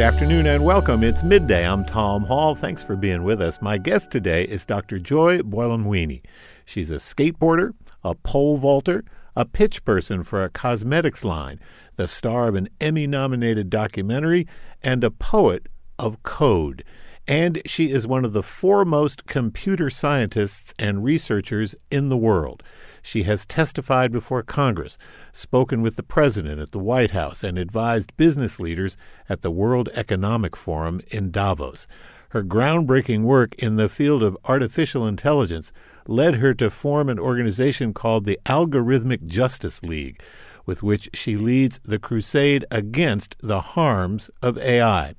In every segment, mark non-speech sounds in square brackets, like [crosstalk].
Good afternoon and welcome. It's midday. I'm Tom Hall. Thanks for being with us. My guest today is Dr. Joy Buolamwini. She's a skateboarder, a pole vaulter, a pitch person for a cosmetics line, the star of an Emmy nominated documentary, and a poet of code. And she is one of the foremost computer scientists and researchers in the world. She has testified before Congress, spoken with the President at the White House, and advised business leaders at the World Economic Forum in Davos. Her groundbreaking work in the field of artificial intelligence led her to form an organization called the Algorithmic Justice League, with which she leads the crusade against the harms of AI.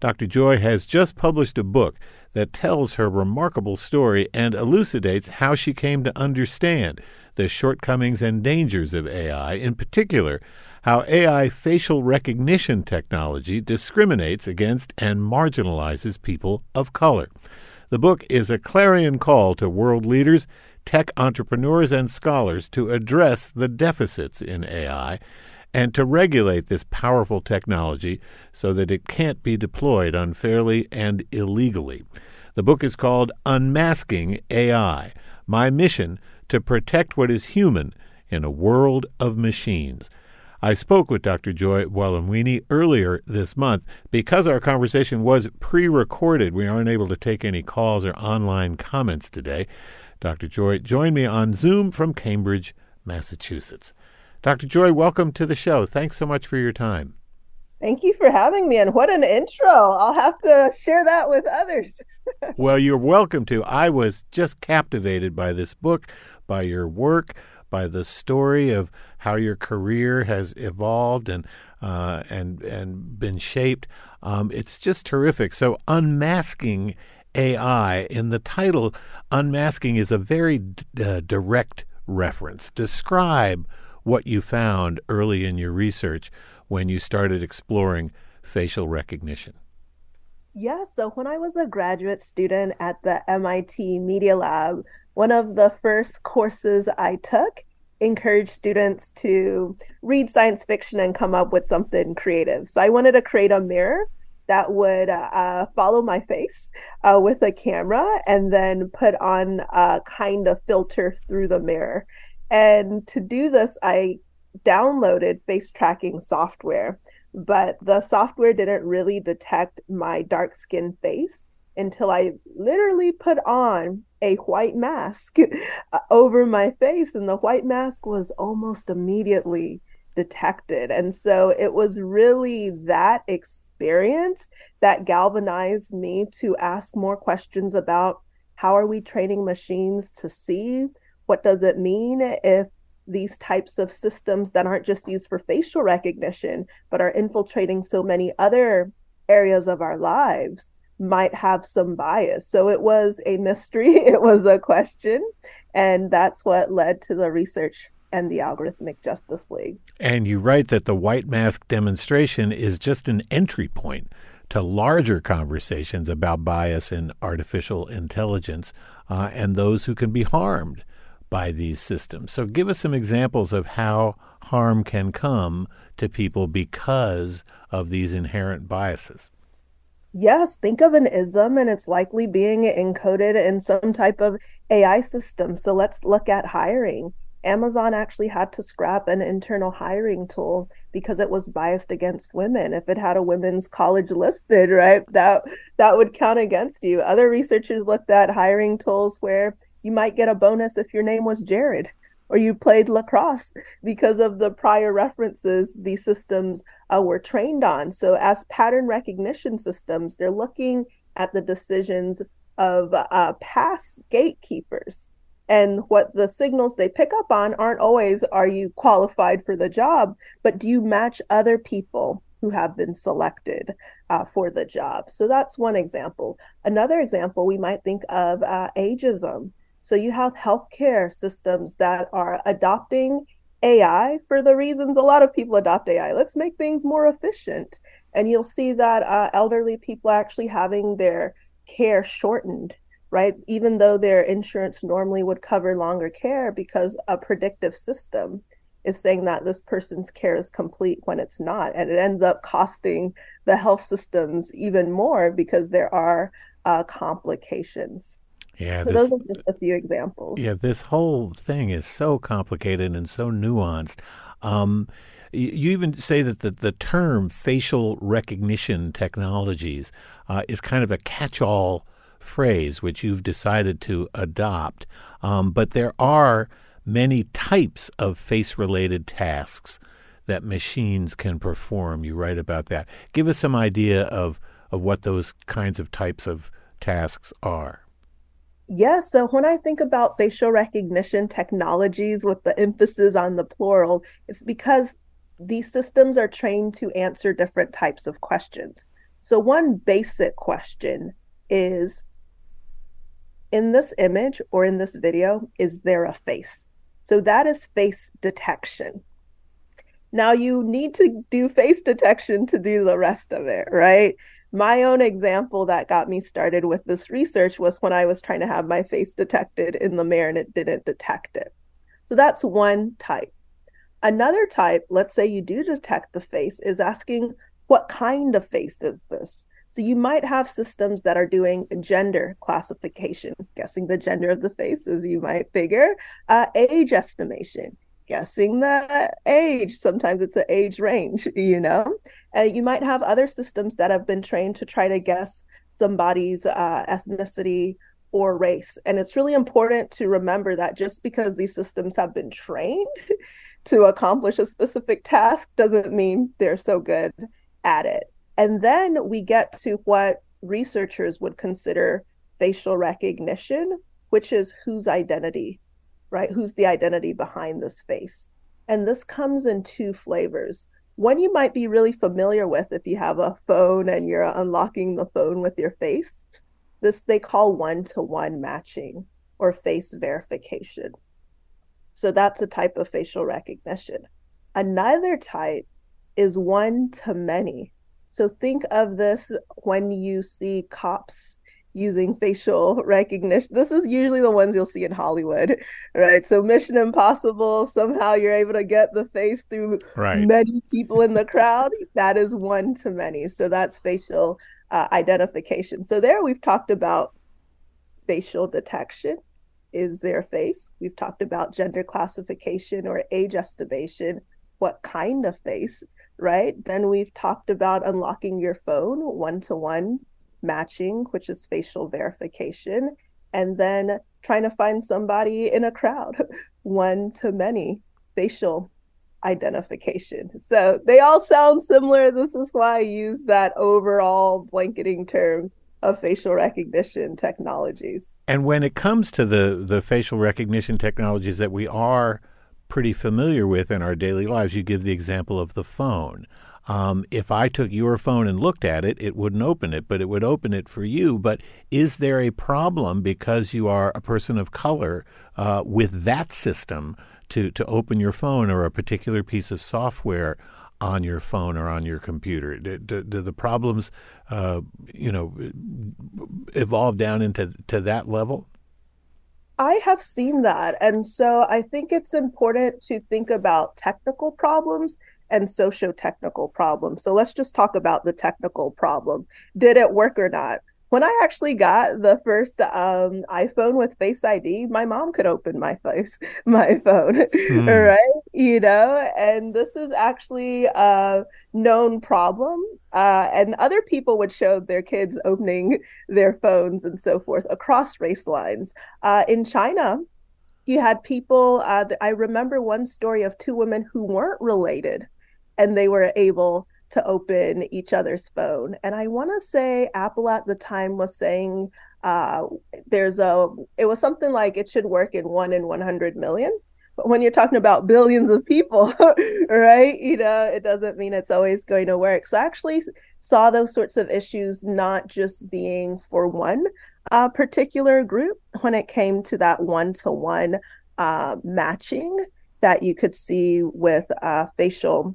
Dr. Joy has just published a book that tells her remarkable story and elucidates how she came to understand the shortcomings and dangers of AI, in particular, how AI facial recognition technology discriminates against and marginalizes people of color. The book is a clarion call to world leaders, tech entrepreneurs, and scholars to address the deficits in AI and to regulate this powerful technology so that it can't be deployed unfairly and illegally. The book is called Unmasking AI My Mission to Protect What is Human in a World of Machines. I spoke with Dr. Joy Buolamwini earlier this month. Because our conversation was pre recorded, we aren't able to take any calls or online comments today. Dr. Joy joined me on Zoom from Cambridge, Massachusetts. Dr. Joy, welcome to the show. Thanks so much for your time. Thank you for having me. And what an intro. I'll have to share that with others. [laughs] well, you're welcome to. I was just captivated by this book, by your work, by the story of how your career has evolved and uh, and and been shaped. Um, it's just terrific. So, unmasking AI in the title, unmasking is a very d- uh, direct reference. Describe what you found early in your research when you started exploring facial recognition. Yeah, so when I was a graduate student at the MIT Media Lab, one of the first courses I took encouraged students to read science fiction and come up with something creative. So I wanted to create a mirror that would uh, follow my face uh, with a camera and then put on a kind of filter through the mirror. And to do this, I downloaded face tracking software, but the software didn't really detect my dark skin face until I literally put on a white mask [laughs] uh, over my face, and the white mask was almost immediately detected. And so it was really that experience that galvanized me to ask more questions about how are we training machines to see? What does it mean if these types of systems that aren't just used for facial recognition, but are infiltrating so many other areas of our lives? Might have some bias. So it was a mystery, [laughs] it was a question, and that's what led to the research and the Algorithmic Justice League. And you write that the white mask demonstration is just an entry point to larger conversations about bias in artificial intelligence uh, and those who can be harmed by these systems. So give us some examples of how harm can come to people because of these inherent biases. Yes, think of an ism and it's likely being encoded in some type of AI system. So let's look at hiring. Amazon actually had to scrap an internal hiring tool because it was biased against women. If it had a women's college listed, right, that that would count against you. Other researchers looked at hiring tools where you might get a bonus if your name was Jared or you played lacrosse because of the prior references these systems uh, were trained on. So, as pattern recognition systems, they're looking at the decisions of uh, past gatekeepers. And what the signals they pick up on aren't always, are you qualified for the job, but do you match other people who have been selected uh, for the job? So that's one example. Another example we might think of uh, ageism. So you have healthcare systems that are adopting AI for the reasons a lot of people adopt AI. Let's make things more efficient. And you'll see that uh, elderly people are actually having their care shortened, right? Even though their insurance normally would cover longer care because a predictive system is saying that this person's care is complete when it's not. And it ends up costing the health systems even more because there are uh, complications. Yeah, so this, those are just a few examples. Yeah, this whole thing is so complicated and so nuanced. Um, you even say that the, the term facial recognition technologies uh, is kind of a catch all phrase which you've decided to adopt. Um, but there are many types of face related tasks that machines can perform. You write about that. Give us some idea of, of what those kinds of types of tasks are. Yeah, so when I think about facial recognition technologies with the emphasis on the plural, it's because these systems are trained to answer different types of questions. So, one basic question is in this image or in this video, is there a face? So, that is face detection. Now, you need to do face detection to do the rest of it, right? My own example that got me started with this research was when I was trying to have my face detected in the mirror and it didn't detect it. So, that's one type. Another type, let's say you do detect the face, is asking what kind of face is this? So you might have systems that are doing gender classification, guessing the gender of the face, as you might figure, uh, age estimation, guessing the age. Sometimes it's an age range, [laughs] you know? Uh, you might have other systems that have been trained to try to guess somebody's uh, ethnicity or race. And it's really important to remember that just because these systems have been trained [laughs] to accomplish a specific task doesn't mean they're so good at it. And then we get to what researchers would consider facial recognition, which is whose identity, right? Who's the identity behind this face? And this comes in two flavors. One you might be really familiar with if you have a phone and you're unlocking the phone with your face. This they call one to one matching or face verification. So that's a type of facial recognition. Another type is one to many. So think of this when you see cops using facial recognition. This is usually the ones you'll see in Hollywood, right? So Mission Impossible, somehow you're able to get the face through right. many people in the crowd. That is one to many. So that's facial uh, identification. So there we've talked about facial detection. Is their face? We've talked about gender classification or age estimation. What kind of face? right? Then we've talked about unlocking your phone one to one matching, which is facial verification, and then trying to find somebody in a crowd, [laughs] one to many facial identification. So they all sound similar. This is why I use that overall blanketing term of facial recognition technologies. And when it comes to the the facial recognition technologies that we are pretty familiar with in our daily lives. You give the example of the phone. Um, if I took your phone and looked at it, it wouldn't open it, but it would open it for you. But is there a problem because you are a person of color uh, with that system to, to open your phone or a particular piece of software on your phone or on your computer? Do, do, do the problems, uh, you know, evolve down into to that level? I have seen that. And so I think it's important to think about technical problems and socio-technical problems. So let's just talk about the technical problem. Did it work or not? when I actually got the first um, iPhone with Face ID, my mom could open my face, [laughs] my phone, mm. right? You know, and this is actually a known problem. Uh, and other people would show their kids opening their phones and so forth across race lines. Uh, in China, you had people. Uh, I remember one story of two women who weren't related, and they were able to open each other's phone. And I want to say Apple at the time was saying uh, there's a, it was something like it should work in one in 100 million. But when you're talking about billions of people, [laughs] right, you know, it doesn't mean it's always going to work. So I actually saw those sorts of issues not just being for one uh, particular group when it came to that one to one matching that you could see with uh, facial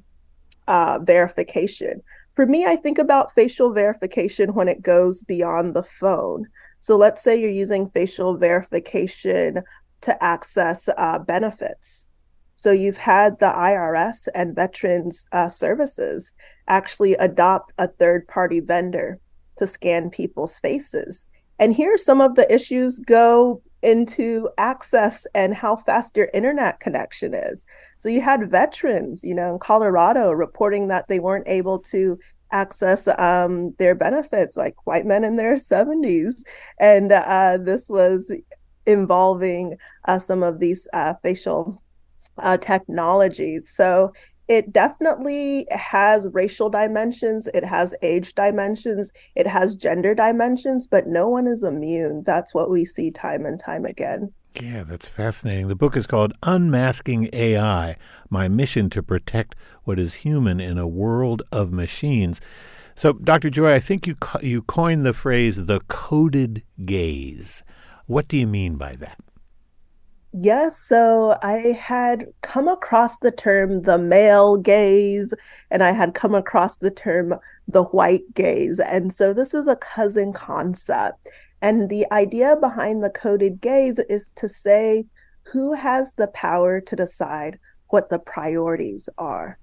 uh, verification. For me, I think about facial verification when it goes beyond the phone. So let's say you're using facial verification to access uh, benefits. So you've had the IRS and Veterans uh, Services actually adopt a third party vendor to scan people's faces. And here some of the issues go into access and how fast your internet connection is. So you had veterans, you know, in Colorado reporting that they weren't able to access um, their benefits, like white men in their 70s. And uh, this was involving uh, some of these uh, facial uh, technologies. So it definitely has racial dimensions, it has age dimensions, it has gender dimensions, but no one is immune. That's what we see time and time again. Yeah, that's fascinating. The book is called Unmasking AI My Mission to Protect What is Human in a World of Machines. So, Dr. Joy, I think you, co- you coined the phrase the coded gaze. What do you mean by that? Yes, so I had come across the term the male gaze, and I had come across the term the white gaze. And so this is a cousin concept. And the idea behind the coded gaze is to say who has the power to decide what the priorities are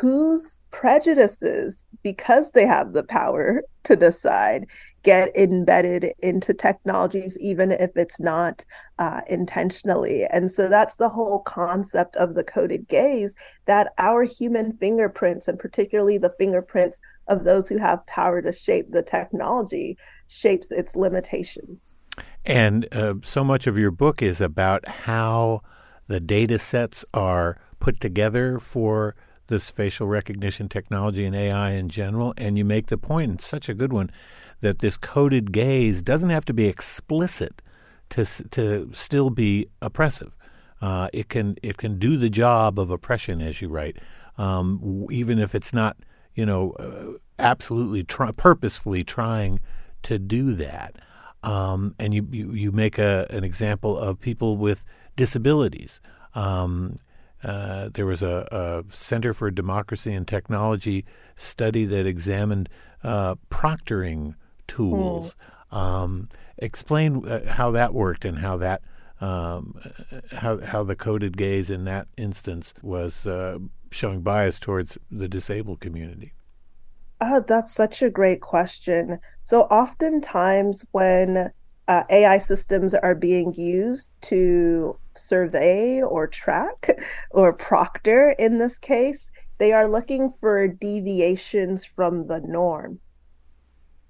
whose prejudices, because they have the power to decide, get embedded into technologies, even if it's not uh, intentionally. And so that's the whole concept of the coded gaze that our human fingerprints, and particularly the fingerprints of those who have power to shape the technology, shapes its limitations. And uh, so much of your book is about how the data sets are put together for this facial recognition technology and AI in general. And you make the point, and such a good one, that this coded gaze doesn't have to be explicit to to still be oppressive. Uh, it can it can do the job of oppression, as you write, um, even if it's not you know uh, absolutely purposefully trying to do that. Um, and you, you you make a an example of people with disabilities. Um, uh, there was a, a, Center for Democracy and Technology study that examined uh, proctoring tools. Mm. Um, explain uh, how that worked and how that um, how how the coded gaze in that instance was uh, showing bias towards the disabled community. Oh, that's such a great question. So oftentimes when uh, AI systems are being used to survey or track [laughs] or proctor in this case, they are looking for deviations from the norm.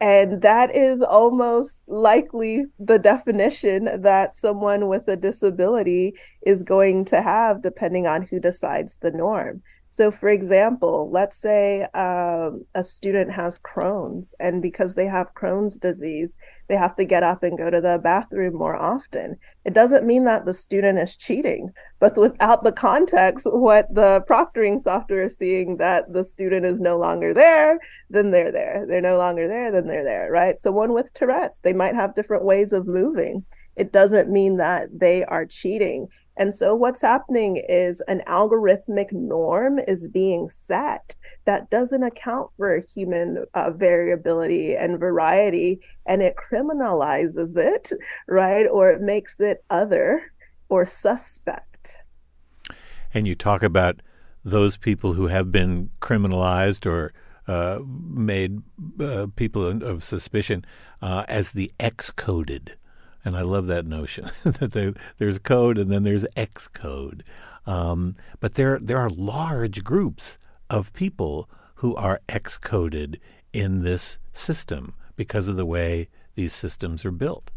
And that is almost likely the definition that someone with a disability is going to have, depending on who decides the norm. So, for example, let's say um, a student has Crohn's, and because they have Crohn's disease, they have to get up and go to the bathroom more often. It doesn't mean that the student is cheating, but [laughs] without the context, what the proctoring software is seeing that the student is no longer there, then they're there. They're no longer there, then they're there, right? So, one with Tourette's, they might have different ways of moving. It doesn't mean that they are cheating. And so what's happening is an algorithmic norm is being set that doesn't account for human uh, variability and variety, and it criminalizes it, right? Or it makes it other or suspect. And you talk about those people who have been criminalized or uh, made uh, people of suspicion uh, as the X coded. And I love that notion [laughs] that they, there's code and then there's X code. Um, but there, there are large groups of people who are X coded in this system because of the way these systems are built.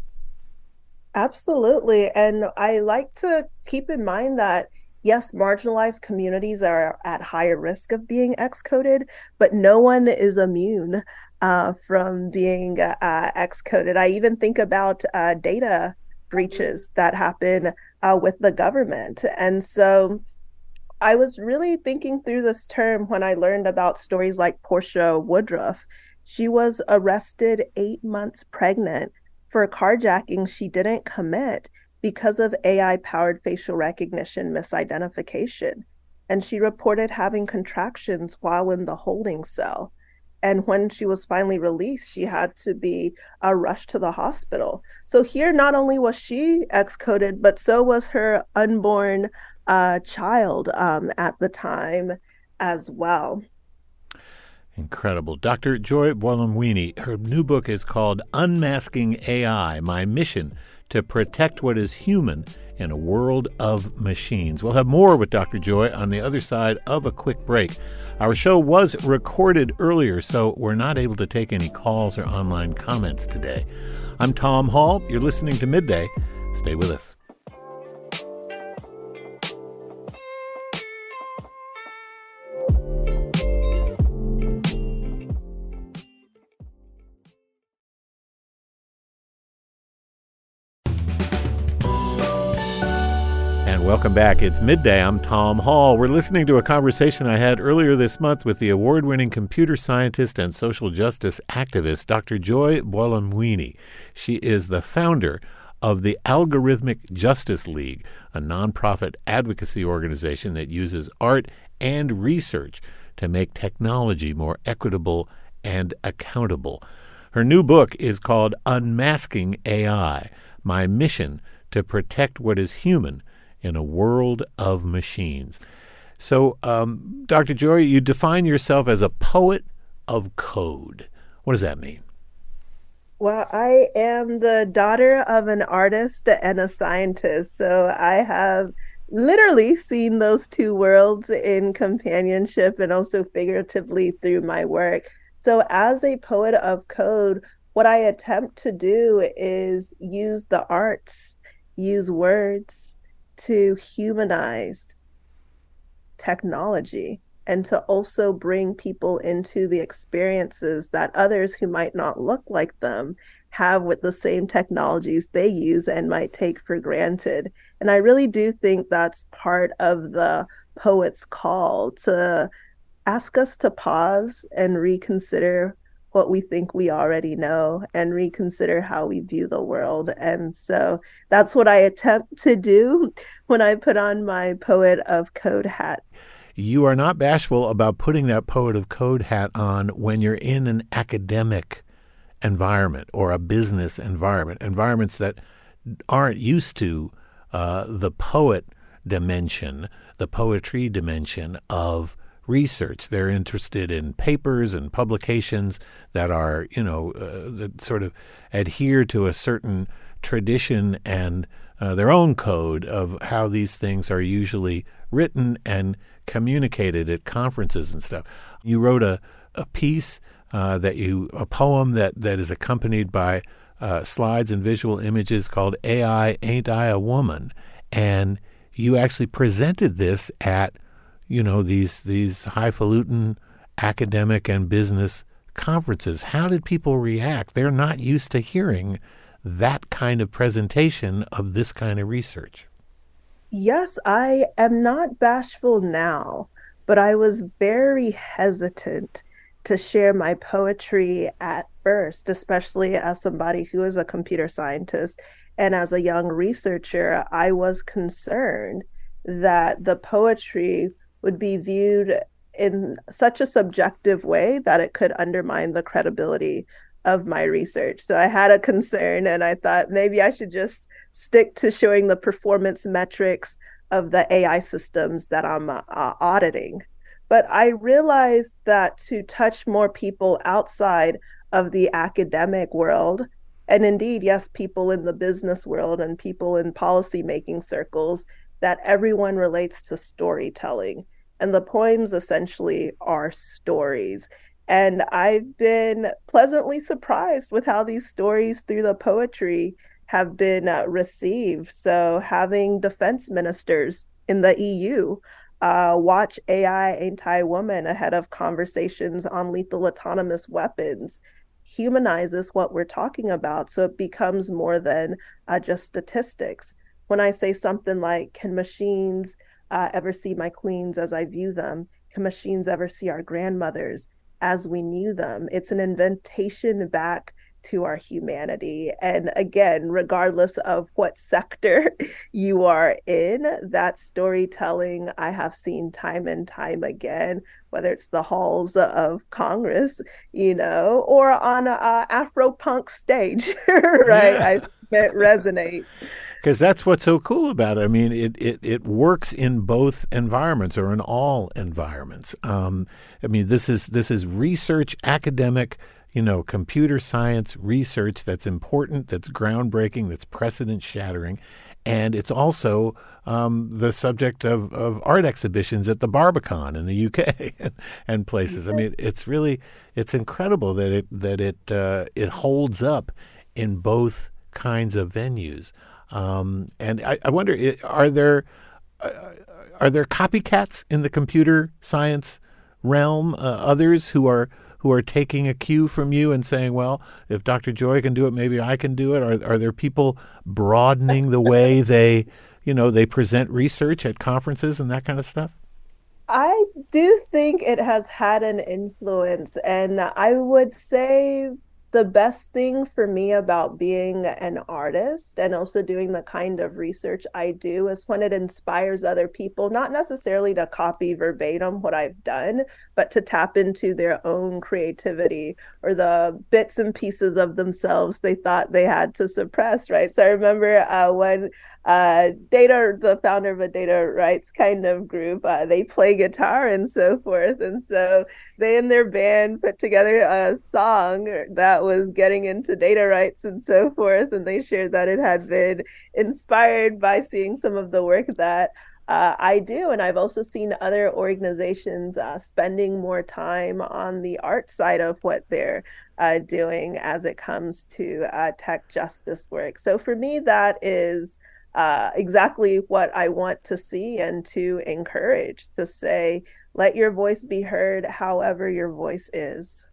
Absolutely. And I like to keep in mind that yes, marginalized communities are at higher risk of being X coded, but no one is immune uh, from being uh, X-coded. I even think about uh, data breaches that happen uh, with the government. And so I was really thinking through this term when I learned about stories like Porcha Woodruff. She was arrested eight months pregnant for carjacking she didn't commit because of AI powered facial recognition misidentification. And she reported having contractions while in the holding cell and when she was finally released she had to be uh, rushed to the hospital so here not only was she ex-coded but so was her unborn a child um, at the time as well. Incredible. Dr. Joy Buolamwini her new book is called Unmasking AI My Mission to Protect What is Human in a World of Machines. We'll have more with Dr. Joy on the other side of a quick break. Our show was recorded earlier, so we're not able to take any calls or online comments today. I'm Tom Hall. You're listening to Midday. Stay with us. Welcome back. It's midday. I'm Tom Hall. We're listening to a conversation I had earlier this month with the award winning computer scientist and social justice activist, Dr. Joy Buolamwini. She is the founder of the Algorithmic Justice League, a nonprofit advocacy organization that uses art and research to make technology more equitable and accountable. Her new book is called Unmasking AI My Mission to Protect What is Human in a world of machines. So, um, Dr. Joy, you define yourself as a poet of code. What does that mean? Well, I am the daughter of an artist and a scientist. So I have literally seen those two worlds in companionship and also figuratively through my work. So, as a poet of code, what I attempt to do is use the arts, use words, to humanize technology and to also bring people into the experiences that others who might not look like them have with the same technologies they use and might take for granted. And I really do think that's part of the poet's call to ask us to pause and reconsider what we think we already know and reconsider how we view the world. And so that's what I attempt to do when I put on my poet of code hat. You are not bashful about putting that poet of code hat on when you're in an academic environment or a business environment, environments that aren't used to uh, the poet dimension, the poetry dimension of research. They're interested in papers and publications that are, you know, uh, that sort of adhere to a certain tradition and uh, their own code of how these things are usually written and communicated at conferences and stuff. You wrote a, a piece uh, that you, a poem that, that is accompanied by uh, slides and visual images called AI Ain't I a Woman? And you actually presented this at you know these these highfalutin academic and business conferences. How did people react? They're not used to hearing that kind of presentation of this kind of research. Yes, I am not bashful now, but I was very hesitant to share my poetry at first, especially as somebody who is a computer scientist and as a young researcher, I was concerned that the poetry would be viewed in such a subjective way that it could undermine the credibility of my research. So I had a concern and I thought maybe I should just stick to showing the performance metrics of the AI systems that I'm uh, auditing. But I realized that to touch more people outside of the academic world, and indeed, yes, people in the business world and people in policy making circles, that everyone relates to storytelling. And the poems essentially are stories. And I've been pleasantly surprised with how these stories through the poetry have been uh, received. So, having defense ministers in the EU uh, watch AI anti woman ahead of conversations on lethal autonomous weapons humanizes what we're talking about. So, it becomes more than uh, just statistics when I say something like, can machines uh, ever see my queens as I view them? Can machines ever see our grandmothers as we knew them? It's an invitation back to our humanity. And again, regardless of what sector [laughs] you are in, that storytelling I have seen time and time again, whether it's the halls of Congress, you know, or on a, a Afro punk stage, [laughs] right? Yeah. I, it resonates. Because that's what's so cool about it. I mean, it, it, it works in both environments or in all environments. Um, I mean, this is this is research, academic, you know, computer science research that's important, that's groundbreaking, that's precedent shattering, and it's also um, the subject of, of art exhibitions at the Barbican in the UK [laughs] and, places. I mean, it's really it's incredible that it that it uh, it holds up in both kinds of venues. Um, and I, I, wonder, are there uh, are there copycats in the computer science realm? Uh, others who are who are taking a cue from you and saying, "Well, if Dr. Joy can do it, maybe I can do it." Are are there people broadening the way [laughs] they, you know, they present research at conferences and that kind of stuff? I do think it has had an influence, and I would say the best thing for me about being an artist and also doing the kind of research I do is when it inspires other people, not necessarily to copy verbatim what I've done, but to tap into their own creativity or the bits and pieces of themselves they thought they had to suppress, right? So I remember uh, when uh, Data, the founder of a data rights kind of group, uh, they play guitar and so forth. And so they and their band put together a song that was getting into data rights and so forth. And they shared that it had been inspired by seeing some of the work that uh, I do. And I've also seen other organizations uh, spending more time on the art side of what they're uh, doing as it comes to uh, tech justice work. So for me, that is uh, exactly what I want to see and to encourage to say, let your voice be heard however your voice is.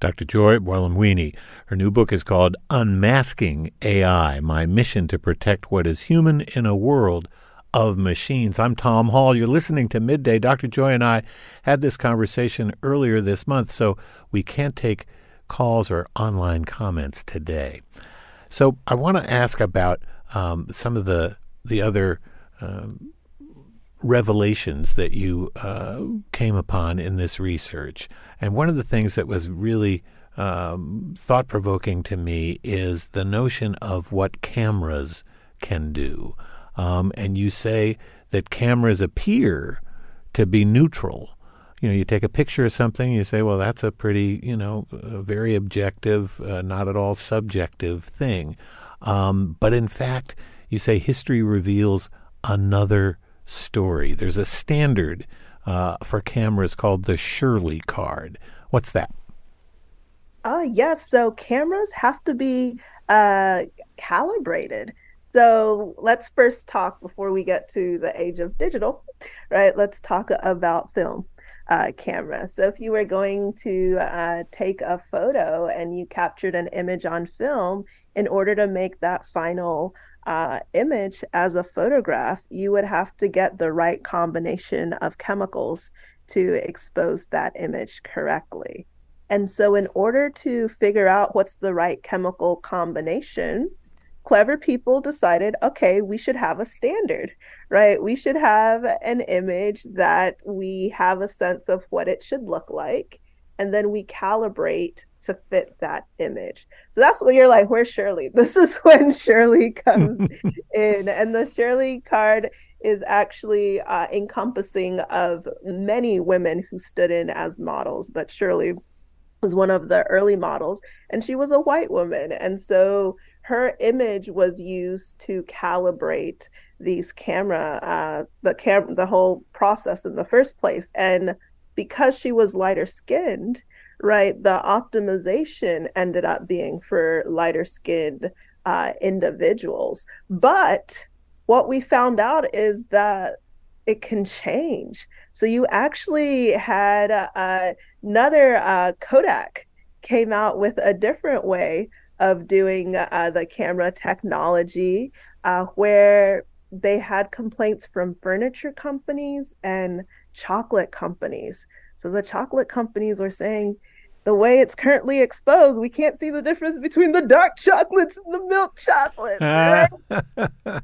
Dr. Joy Buolamwini. Her new book is called Unmasking AI My Mission to Protect What is Human in a World of Machines. I'm Tom Hall. You're listening to Midday. Dr. Joy and I had this conversation earlier this month, so we can't take calls or online comments today. So I want to ask about um, some of the the other um, revelations that you uh, came upon in this research. And one of the things that was really um, thought provoking to me is the notion of what cameras can do. Um, and you say that cameras appear to be neutral. You know, you take a picture of something, you say, well, that's a pretty, you know, very objective, uh, not at all subjective thing. Um, but in fact, you say history reveals another story. There's a standard uh, for cameras called the Shirley card. What's that? Uh, yes. So cameras have to be uh, calibrated. So let's first talk before we get to the age of digital, right? Let's talk about film uh, camera. So if you were going to uh, take a photo and you captured an image on film, in order to make that final uh, image as a photograph, you would have to get the right combination of chemicals to expose that image correctly. And so, in order to figure out what's the right chemical combination, clever people decided okay, we should have a standard, right? We should have an image that we have a sense of what it should look like. And then we calibrate to fit that image. So that's when you're like, where's Shirley? [laughs] This is when Shirley comes in. And the Shirley card is actually uh, encompassing of many women who stood in as models, but Shirley was one of the early models and she was a white woman. And so her image was used to calibrate these camera uh, the cam the whole process in the first place. And because she was lighter skinned right the optimization ended up being for lighter skinned uh, individuals. But what we found out is that it can change. So you actually had uh, another uh, kodak came out with a different way of doing uh, the camera technology uh, where they had complaints from furniture companies and chocolate companies. So the chocolate companies were saying, the way it's currently exposed, we can't see the difference between the dark chocolates and the milk chocolates. Right?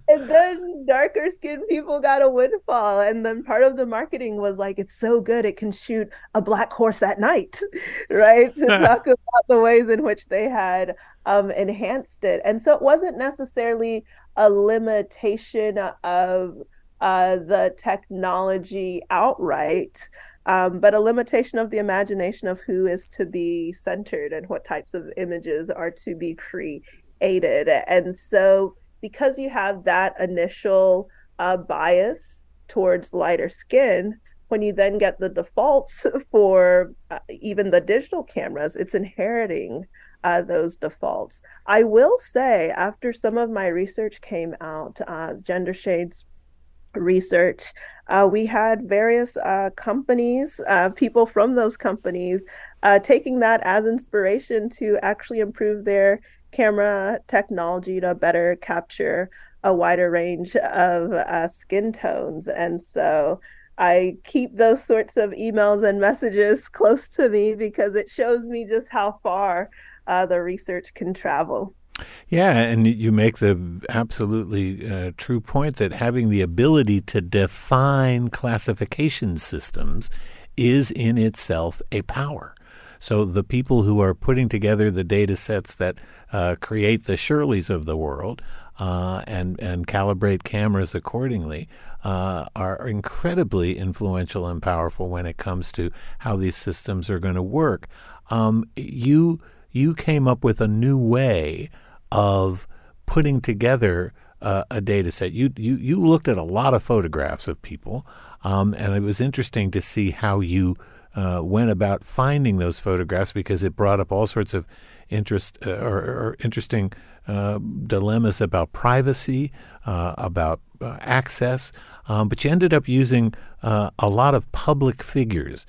and then darker skinned people got a windfall. And then part of the marketing was like, it's so good, it can shoot a black horse at night, [laughs] right? To [laughs] talk about the ways in which they had um, enhanced it. And so it wasn't necessarily a limitation of uh, the technology outright, um, but a limitation of the imagination of who is to be centered and what types of images are to be created. And so, because you have that initial uh, bias towards lighter skin, when you then get the defaults [laughs] for uh, even the digital cameras, it's inheriting uh, those defaults. I will say, after some of my research came out, uh, Gender Shades research, uh, we had various uh, companies, uh, people from those companies, uh, taking that as inspiration to actually improve their camera technology to better capture a wider range of uh, skin tones. And so I keep those sorts of emails and messages close to me because it shows me just how far uh, the research can travel. Yeah, and you make the absolutely uh, true point that having the ability to define classification systems is in itself a power. So the people who are putting together the data sets that uh, create the Shirleys of the world uh, and and calibrate cameras accordingly uh, are incredibly influential and powerful when it comes to how these systems are going to work. Um, you you came up with a new way of putting together uh, a data set. You, you, you looked at a lot of photographs of people, um, and it was interesting to see how you uh, went about finding those photographs because it brought up all sorts of interest uh, or, or, interesting uh, dilemmas about privacy, uh, about uh, access. Um, but you ended up using a lot of public figures,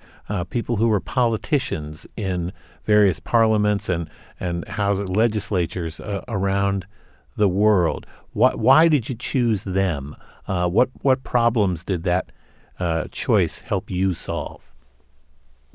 people who were politicians in various parliaments and and legislatures uh, around the world. Why, why did you choose them? Uh, what what problems did that uh, choice help you solve?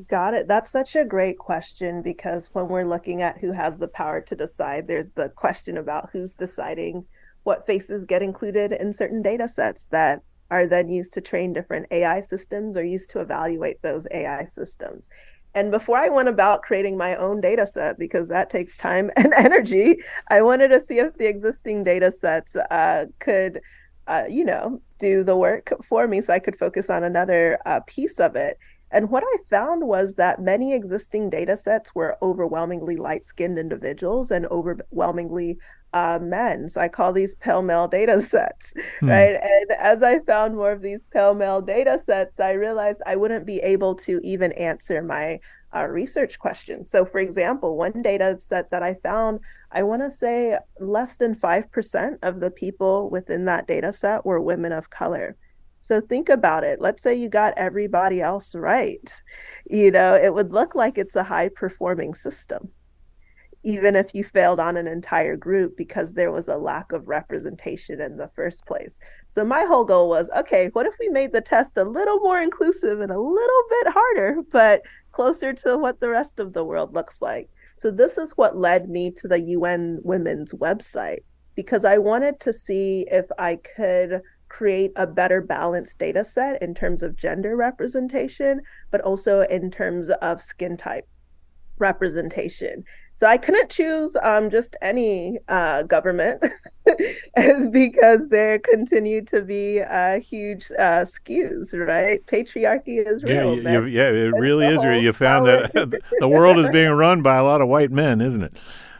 Got it. That's such a great question because when we're looking at who has the power to decide, there's the question about who's deciding what faces get included in certain data sets that are then used to train different AI systems or used to evaluate those AI systems. And before I went about creating my own data set, because that takes time [laughs] and energy, I wanted to see if the existing data sets uh, could, uh, you know, do the work for me so I could focus on another uh, piece of it. And what I found was that many existing data sets were overwhelmingly light skinned individuals and overwhelmingly uh, men. So I call these pale male data [laughs] sets, hmm. right? And as I found more of these pale male data sets, I realized I wouldn't be able to even answer my uh, research questions. So, for example, one data set that I found, I want to say less than 5% of the people within that data set were women of color. So think about it. Let's say you got everybody else right. You know, it would look like it's a high performing system even if you failed on an entire group because there was a lack of representation in the first place. So my whole goal was okay, what if we made the test a little more inclusive and a little bit harder, but closer to what the rest of the world looks like? So this is what led me to the UN Women's website because I wanted to see if I could create a better balanced data set in terms of gender representation, but also in terms of skin type representation. So I couldn't choose um, just any uh, government [laughs] because there continue to be uh, huge uh, skews, right? Patriarchy is real. Yeah, you, yeah it really is real. You found that [laughs] the world is being run by a lot of white men, isn't it?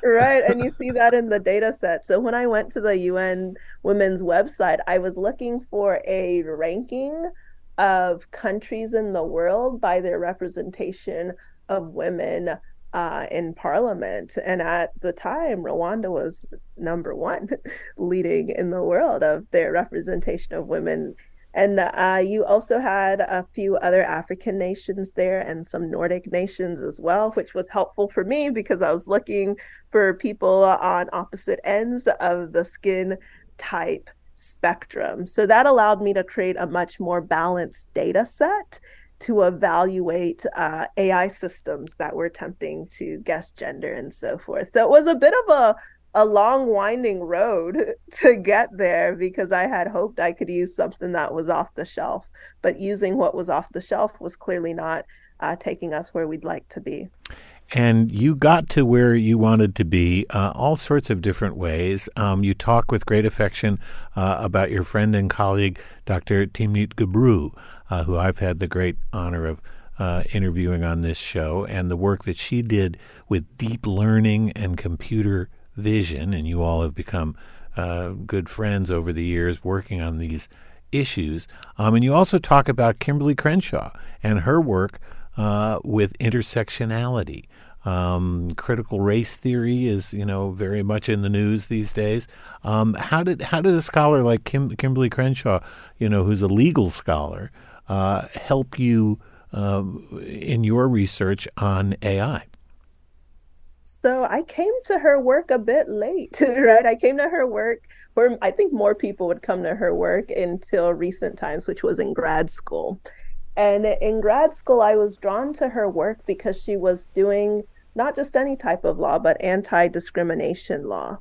Right and you see that in the data set so when i went to the un women's website i was looking for a ranking of countries in the world by their representation of women uh, in parliament. And at the time, Rwanda was number one, [laughs] leading in the world of their representation of women. And uh, you also had a few other African nations there and some Nordic nations as well, which was helpful for me because I was looking for people on opposite ends of the skin type spectrum. So that allowed me to create a much more balanced data set to evaluate uh, AI systems that were attempting to guess gender and so forth. So it was a bit of a a long winding road [laughs] to get there because I had hoped I could use something that was off the shelf, but using what was off the shelf was clearly not uh, taking us where we'd like to be. and you got to where you wanted to be uh, all sorts of different ways. Um, you talk with great affection uh, about your friend and colleague, Dr. Timnit Gebru, uh, who I've had the great honor of uh, interviewing on this show, and the work that she did with deep learning and computer vision. And you all have become uh, good friends over the years working on these issues. Um, and you also talk about Kimberly Crenshaw and her work uh, with intersectionality. Um, critical race theory is, you know, very much in the news these days. Um, how did how did a scholar like Kim, Kimberly Crenshaw, you know, who's a legal scholar, uh, help you um, in your research on AI? So I came to her work a bit late, [laughs] right? I came to her work where I think more people would come to her work until recent times, which was in grad school. And in grad school, I was drawn to her work because she was doing not just any type of law, but anti discrimination law.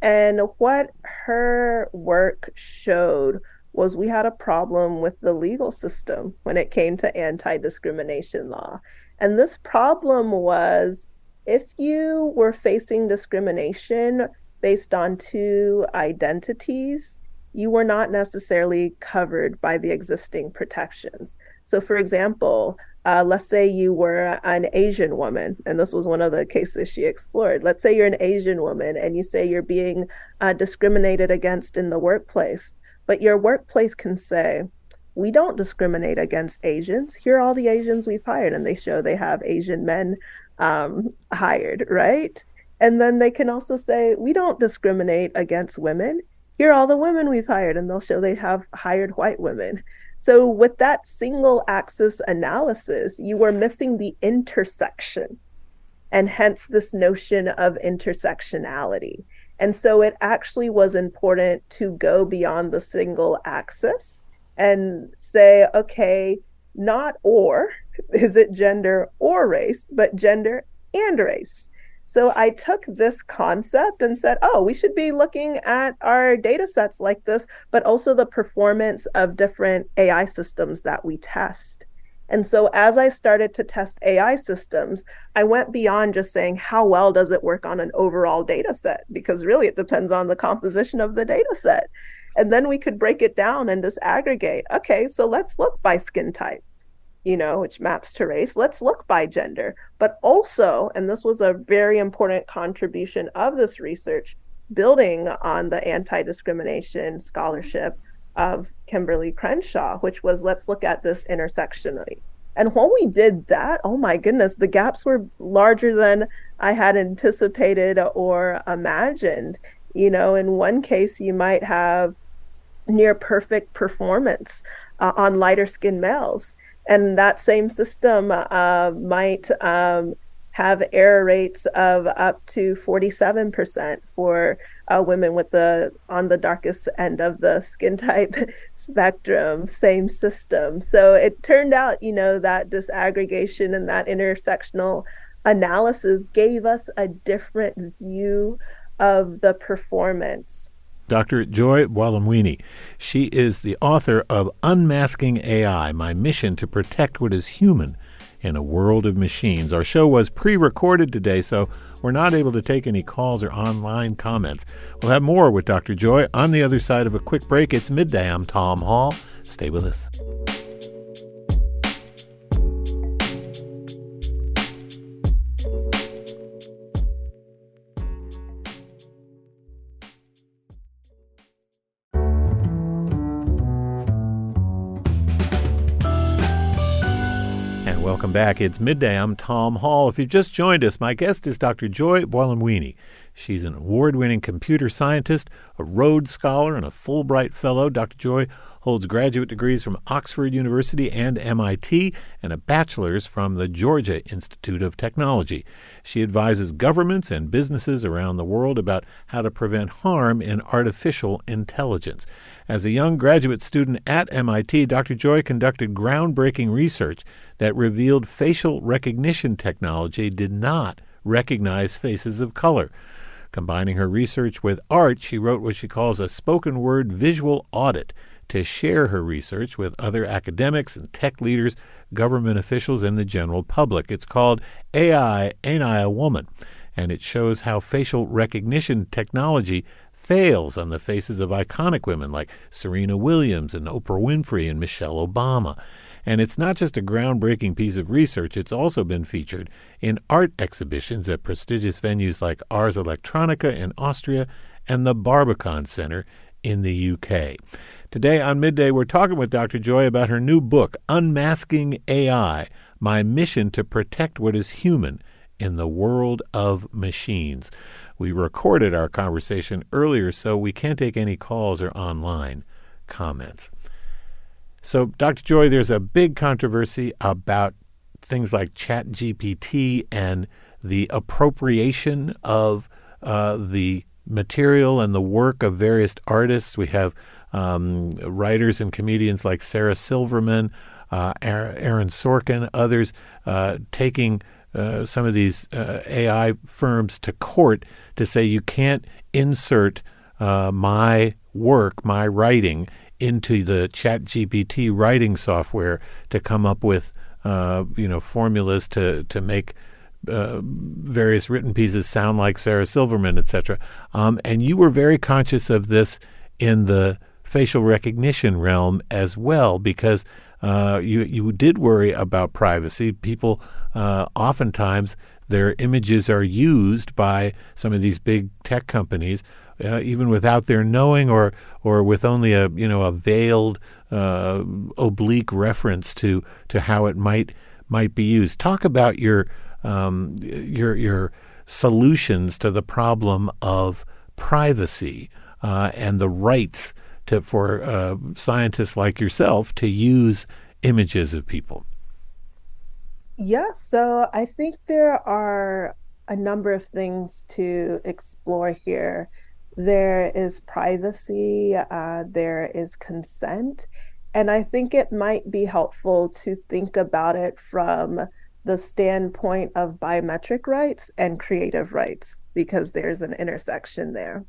And what her work showed was we had a problem with the legal system when it came to anti discrimination law. And this problem was if you were facing discrimination based on two identities, you were not necessarily covered by the existing protections. So, for example, uh, let's say you were an Asian woman, and this was one of the cases she explored. Let's say you're an Asian woman and you say you're being uh, discriminated against in the workplace, but your workplace can say, we don't discriminate against Asians. Here are all the Asians we've hired, and they show they have Asian men um, hired, right? And then they can also say, we don't discriminate against women. Here are all the women we've hired, and they'll show they have hired white women. So, with that single axis analysis, you were missing the intersection, and hence this notion of intersectionality. And so, it actually was important to go beyond the single axis and say, okay, not or, is it gender or race, but gender and race. So I took this concept and said, oh, we should be looking at our data sets like this, but also the performance of different AI systems that we test. And so as I started to test AI systems, I went beyond just saying, how well does it work on an overall data set? Because really it depends on the composition of the data set. And then we could break it down and disaggregate. Okay, so let's look by skin type you know, which maps to race. Let's look by gender. But also, and this was a very important contribution of this research, building on the anti discrimination scholarship of Kimberly Crenshaw, which was let's look at this intersectionally. And when we did that, oh my goodness, the gaps were larger than I had anticipated or imagined. You know, in one case, you might have near perfect performance uh, on lighter skinned males and that same system uh, might um, have error rates of up to 47% for uh, women with the on the darkest end of the skin type [laughs] spectrum. Same system. So it turned out you know that disaggregation and that intersectional analysis gave us a different view of the performance Dr. Joy Buolamwini. She is the author of Unmasking AI My Mission to Protect What Is Human in a World of Machines. Our show was pre recorded today, so we're not able to take any calls or online comments. We'll have more with Dr. Joy on the other side of a quick break. It's midday. I'm Tom Hall. Stay with us. Welcome back. It's midday. I'm Tom Hall. If you've just joined us, my guest is Dr. Joy Buolamwini. She's an award winning computer scientist, a Rhodes Scholar, and a Fulbright Fellow. Dr. Joy holds graduate degrees from Oxford University and MIT and a bachelor's from the Georgia Institute of Technology. She advises governments and businesses around the world about how to prevent harm in artificial intelligence. As a young graduate student at MIT, Dr. Joy conducted groundbreaking research that revealed facial recognition technology did not recognize faces of color. Combining her research with art, she wrote what she calls a spoken word visual audit to share her research with other academics and tech leaders government officials and the general public. It's called AI Ain't I a Woman? And it shows how facial recognition technology fails on the faces of iconic women like Serena Williams and Oprah Winfrey and Michelle Obama. And it's not just a groundbreaking piece of research, it's also been featured in art exhibitions at prestigious venues like Ars Electronica in Austria and the Barbican Center in the UK. Today on Midday, we're talking with Dr. Joy about her new book, Unmasking AI My Mission to Protect What is Human in the World of Machines. We recorded our conversation earlier, so we can't take any calls or online comments. So, Dr. Joy, there's a big controversy about things like ChatGPT and the appropriation of uh, the material and the work of various artists. We have um, writers and comedians like Sarah Silverman, uh, Aaron Sorkin, others uh, taking uh, some of these uh, AI firms to court to say you can't insert uh, my work, my writing, into the Chat GPT writing software to come up with uh, you know formulas to to make uh, various written pieces sound like Sarah Silverman, etc. Um, and you were very conscious of this in the facial recognition realm as well, because uh, you you did worry about privacy. People uh, oftentimes their images are used by some of these big tech companies, uh, even without their knowing, or or with only a you know a veiled uh, oblique reference to to how it might might be used. Talk about your um, your your solutions to the problem of privacy uh, and the rights to for uh, scientists like yourself to use images of people. Yes, so I think there are a number of things to explore here. There is privacy, uh, there is consent, and I think it might be helpful to think about it from the standpoint of biometric rights and creative rights because there's an intersection there.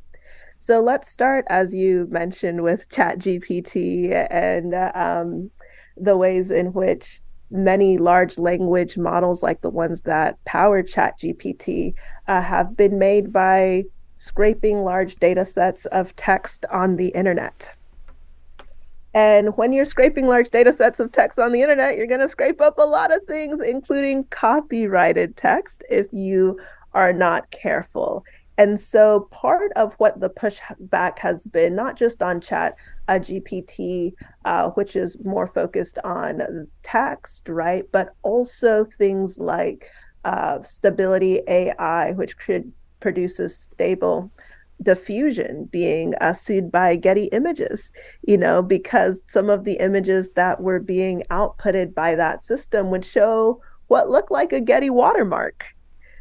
So let's start, as you mentioned, with ChatGPT and um, the ways in which many large language models, like the ones that power ChatGPT, uh, have been made by scraping large data sets of text on the internet. And when you're scraping large data sets of text on the internet, you're going to scrape up a lot of things, including copyrighted text, if you are not careful. And so, part of what the pushback has been, not just on chat uh, GPT, uh, which is more focused on text, right? But also things like uh, stability AI, which could produces stable diffusion being uh, sued by Getty Images, you know, because some of the images that were being outputted by that system would show what looked like a Getty watermark.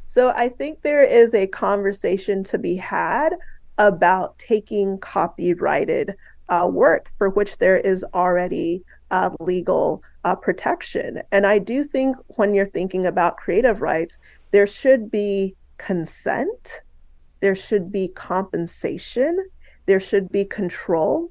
So I think there is a conversation to be had about taking copyrighted uh, work for which there is already uh, legal uh, protection. And I do think when you're thinking about creative rights, there should be consent there should be compensation, there should be control,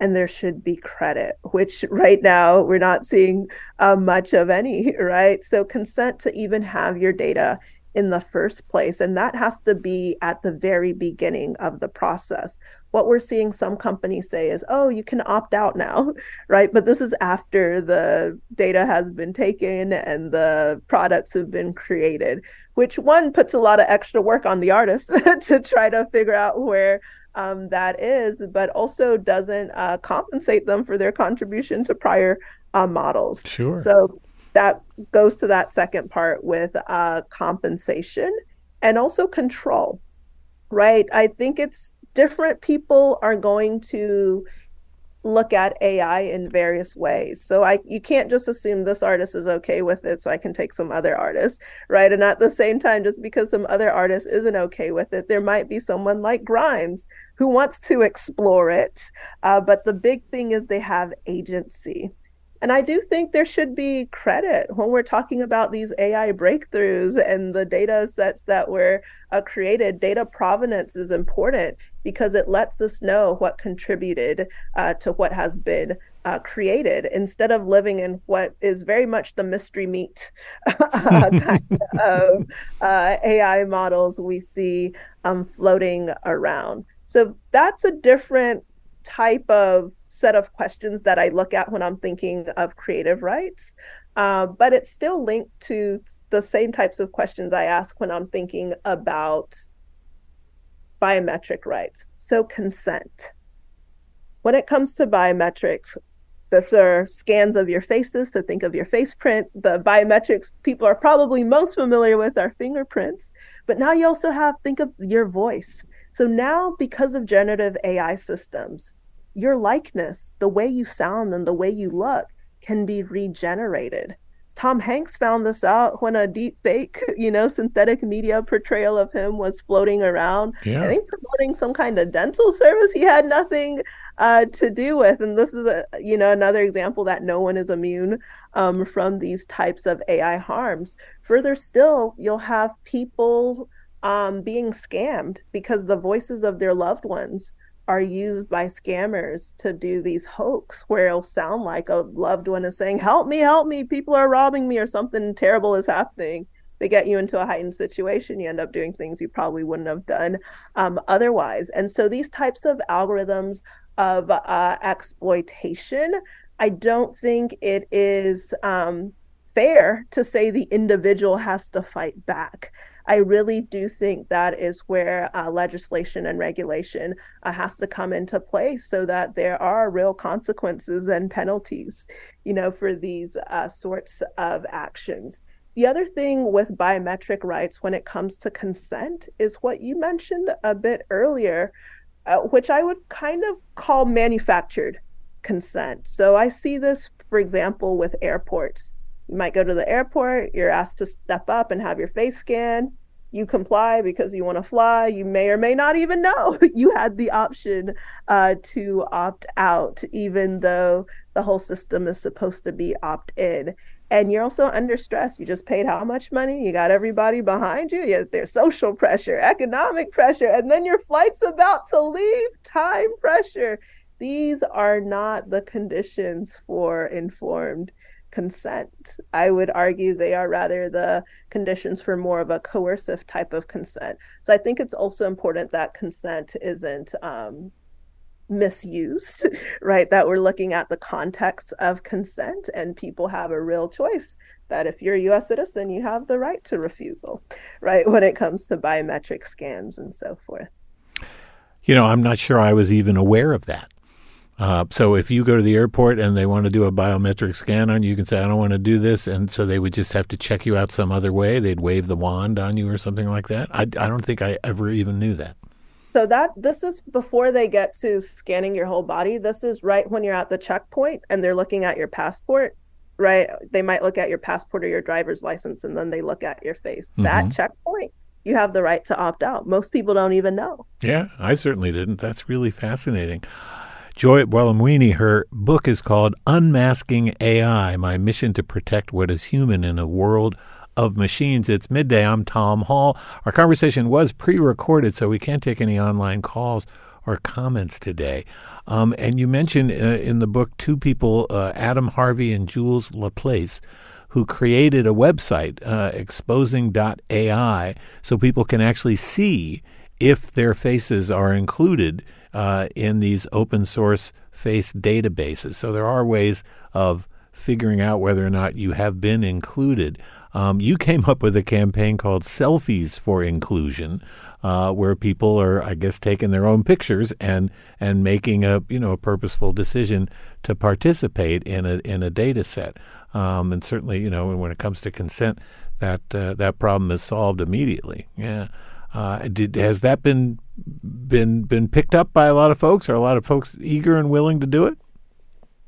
and there should be credit, which right now we're not seeing uh, much of any, [laughs] right? So, consent to even have your data in the first place. And that has to be at the very beginning of the process. What we're seeing some companies say is, oh, you can opt out now, [laughs] right? But this is after the data has been taken and the products have been created, which one puts a lot of extra work on the artist [laughs] to try to figure out where um, that is, but also doesn't uh, compensate them for their contribution to prior uh, models. Sure. So that goes to that second part with uh, compensation and also control, right? I think it's different people are going to look at AI in various ways. So I you can't just assume this artist is okay with it so I can take some other artist, right? And at the same time just because some other artist isn't okay with it, there might be someone like Grimes who wants to explore it. Uh, but the big thing is they have agency. And I do think there should be credit when we're talking about these AI breakthroughs and the data sets that were uh, created. Data provenance is important because it lets us know what contributed uh, to what has been uh, created instead of living in what is very much the mystery meat [laughs] uh, kind [laughs] of uh, AI models we see um, floating around. So that's a different type of set of questions that I look at when I'm thinking of creative rights. Uh, but it's still linked to the same types of questions I ask when I'm thinking about biometric rights. So, consent. When it comes to biometrics, these are scans of your faces. So, think of your face print. The biometrics people are probably most familiar with are fingerprints. But now you also have, think of your voice. So, now because of generative AI systems, your likeness, the way you sound and the way you look can be regenerated. Tom Hanks found this out when a deep fake, [laughs] you know, synthetic media portrayal of him was floating around. Yeah. I think promoting some kind of dental service he had nothing uh, to do with. And this is a, you know, another example that no one is immune um, from these types of AI harms. Further still, you'll have people um, being scammed because the voices of their loved ones are used by scammers to do these hoax where it'll sound like a loved one is saying, Help me, help me, people are robbing me, or something terrible is happening. They get you into a heightened situation. You end up doing things you probably wouldn't have done um, otherwise. And so these types of algorithms of uh, exploitation, I don't think it is um, fair to say the individual has to fight back. I really do think that is where uh, legislation and regulation uh, has to come into play so that there are real consequences and penalties, you know, for these uh, sorts of actions. The other thing with biometric rights when it comes to consent is what you mentioned a bit earlier, uh, which I would kind of call manufactured consent. So I see this, for example, with airports you might go to the airport, you're asked to step up and have your face scanned. You comply because you want to fly. You may or may not even know [laughs] you had the option uh, to opt out, even though the whole system is supposed to be opt in. And you're also under stress. You just paid how much money? You got everybody behind you. Yeah, there's social pressure, economic pressure, and then your flight's about to leave, time pressure. These are not the conditions for informed consent. I would argue they are rather the conditions for more of a coercive type of consent. So I think it's also important that consent isn't um, misused, [laughs] right? That we're looking at the context of consent and people have a real choice that if you're a US citizen, you have the right to refusal, [laughs] right? When it comes to biometric scans and so forth. You know, I'm not sure I was even aware of that. Uh, so if you go to the airport and they want to do a biometric scan on you, you can say, I don't want to do this. And so they would just have to check you out some other way. They'd wave the wand on you or something like that. I, I don't think I ever even knew that. So that this is before they get to scanning your whole body. This is right when you're at the checkpoint and they're looking at your passport, right? They might look at your passport or your driver's license and then they look at your face. Mm-hmm. That checkpoint, you have the right to opt out. Most people don't even know. Yeah, I certainly didn't. That's really fascinating. Joy Buolamwini, her book is called Unmasking AI My Mission to Protect What is Human in a World of Machines. It's midday. I'm Tom Hall. Our conversation was pre recorded, so we can't take any online calls or comments today. Um, and you mentioned uh, in the book two people, uh, Adam Harvey and Jules Laplace, who created a website, uh, exposing.ai, so people can actually see if their faces are included uh, in these open source face databases. So there are ways of figuring out whether or not you have been included. Um, you came up with a campaign called Selfies for Inclusion, uh, where people are, I guess, taking their own pictures and and making a you know a purposeful decision to participate in a in a data set. Um, and certainly, you know, when it comes to consent, that uh, that problem is solved immediately. Yeah. Uh, did has that been been been picked up by a lot of folks? Are a lot of folks eager and willing to do it?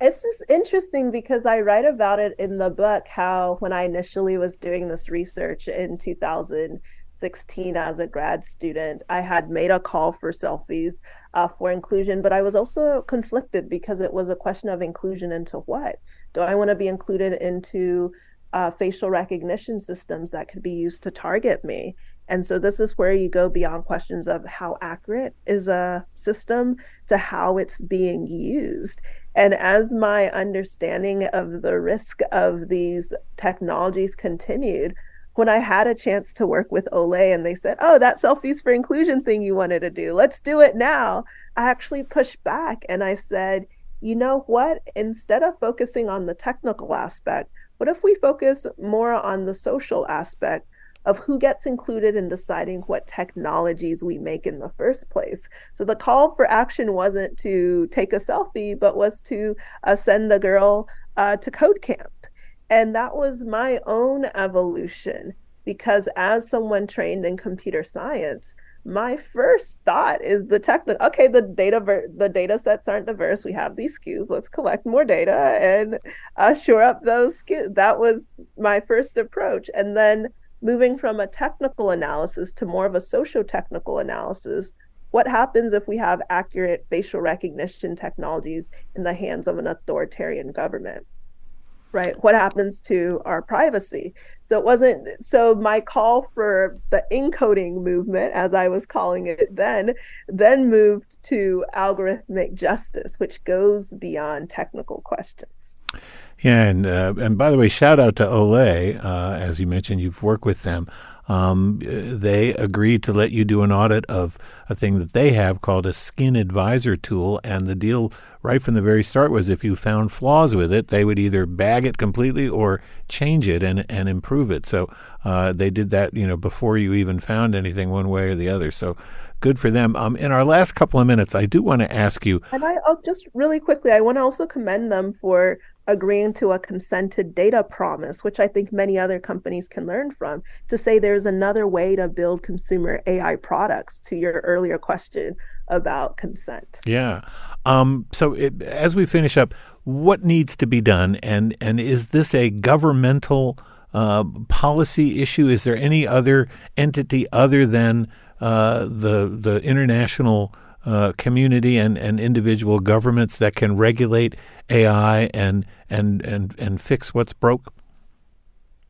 It's just interesting because I write about it in the book how when I initially was doing this research in 2016 as a grad student, I had made a call for selfies uh, for inclusion, but I was also conflicted because it was a question of inclusion into what? Do I want to be included into uh, facial recognition systems that could be used to target me? And so this is where you go beyond questions of how accurate is a system to how it's being used. And as my understanding of the risk of these technologies continued, when I had a chance to work with Olay and they said, Oh, that selfies for inclusion thing you wanted to do, let's do it now. I actually pushed back and I said, You know what? Instead of focusing on the technical aspect, what if we focus more on the social aspect? Of who gets included in deciding what technologies we make in the first place. So the call for action wasn't to take a selfie, but was to uh, send a girl uh, to code camp. And that was my own evolution because as someone trained in computer science, my first thought is the technical okay the data ver- the data sets aren't diverse we have these skews let's collect more data and uh, shore up those skews that was my first approach and then moving from a technical analysis to more of a socio-technical analysis what happens if we have accurate facial recognition technologies in the hands of an authoritarian government right? What happens to our privacy? So it wasn't so my call for the InCoding movement as i was calling it then then moved to algorithmic justice which goes beyond technical questions yeah and uh, and by the way shout out to olay uh, as you mentioned you've worked with them um, they agreed to let you do an audit of a thing that they have called a skin advisor tool. And the deal right from the very start was if you found flaws with it, they would either bag it completely or change it and, and improve it. So uh, they did that, you know, before you even found anything one way or the other. So good for them. Um, in our last couple of minutes, I do want to ask you. And I oh, just really quickly, I want to also commend them for agreeing to a consented data promise, which I think many other companies can learn from, to say there's another way to build consumer AI products to your earlier question about consent. Yeah. Um, so it, as we finish up, what needs to be done? And, and is this a governmental uh, policy issue? Is there any other entity other than uh, the, the international uh, community and, and individual governments that can regulate AI and and and and fix what's broke?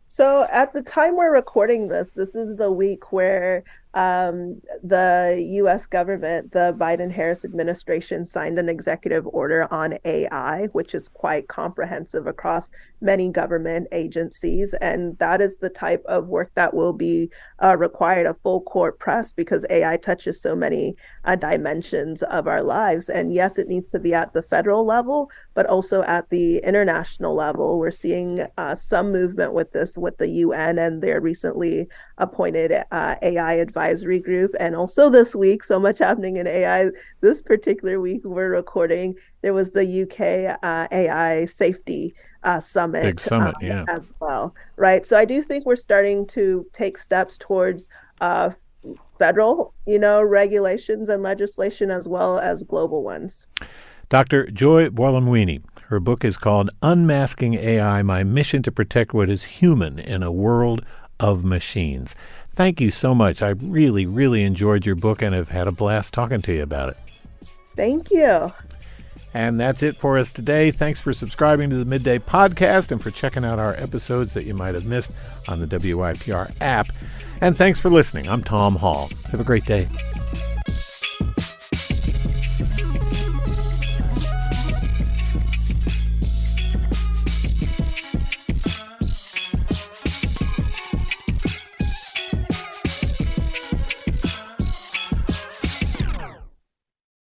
So at the time we're recording this, this is the week where um, the US government, the Biden Harris administration, signed an executive order on AI, which is quite comprehensive across many government agencies. And that is the type of work that will be uh, required a full court press because AI touches so many uh, dimensions of our lives. And yes, it needs to be at the federal level, but also at the international level. We're seeing uh, some movement with this with the UN and their recently appointed uh, AI advisor advisory group. And also this week, so much happening in AI. This particular week, we're recording, there was the UK uh, AI safety uh, summit, Big summit uh, yeah. as well. Right. So I do think we're starting to take steps towards uh, federal, you know, regulations and legislation as well as global ones. Dr. Joy Buolamwini. Her book is called Unmasking AI My Mission to Protect What is Human in a World of Machines. Thank you so much. I really, really enjoyed your book and have had a blast talking to you about it. Thank you. And that's it for us today. Thanks for subscribing to the Midday Podcast and for checking out our episodes that you might have missed on the WYPR app. And thanks for listening. I'm Tom Hall. Have a great day.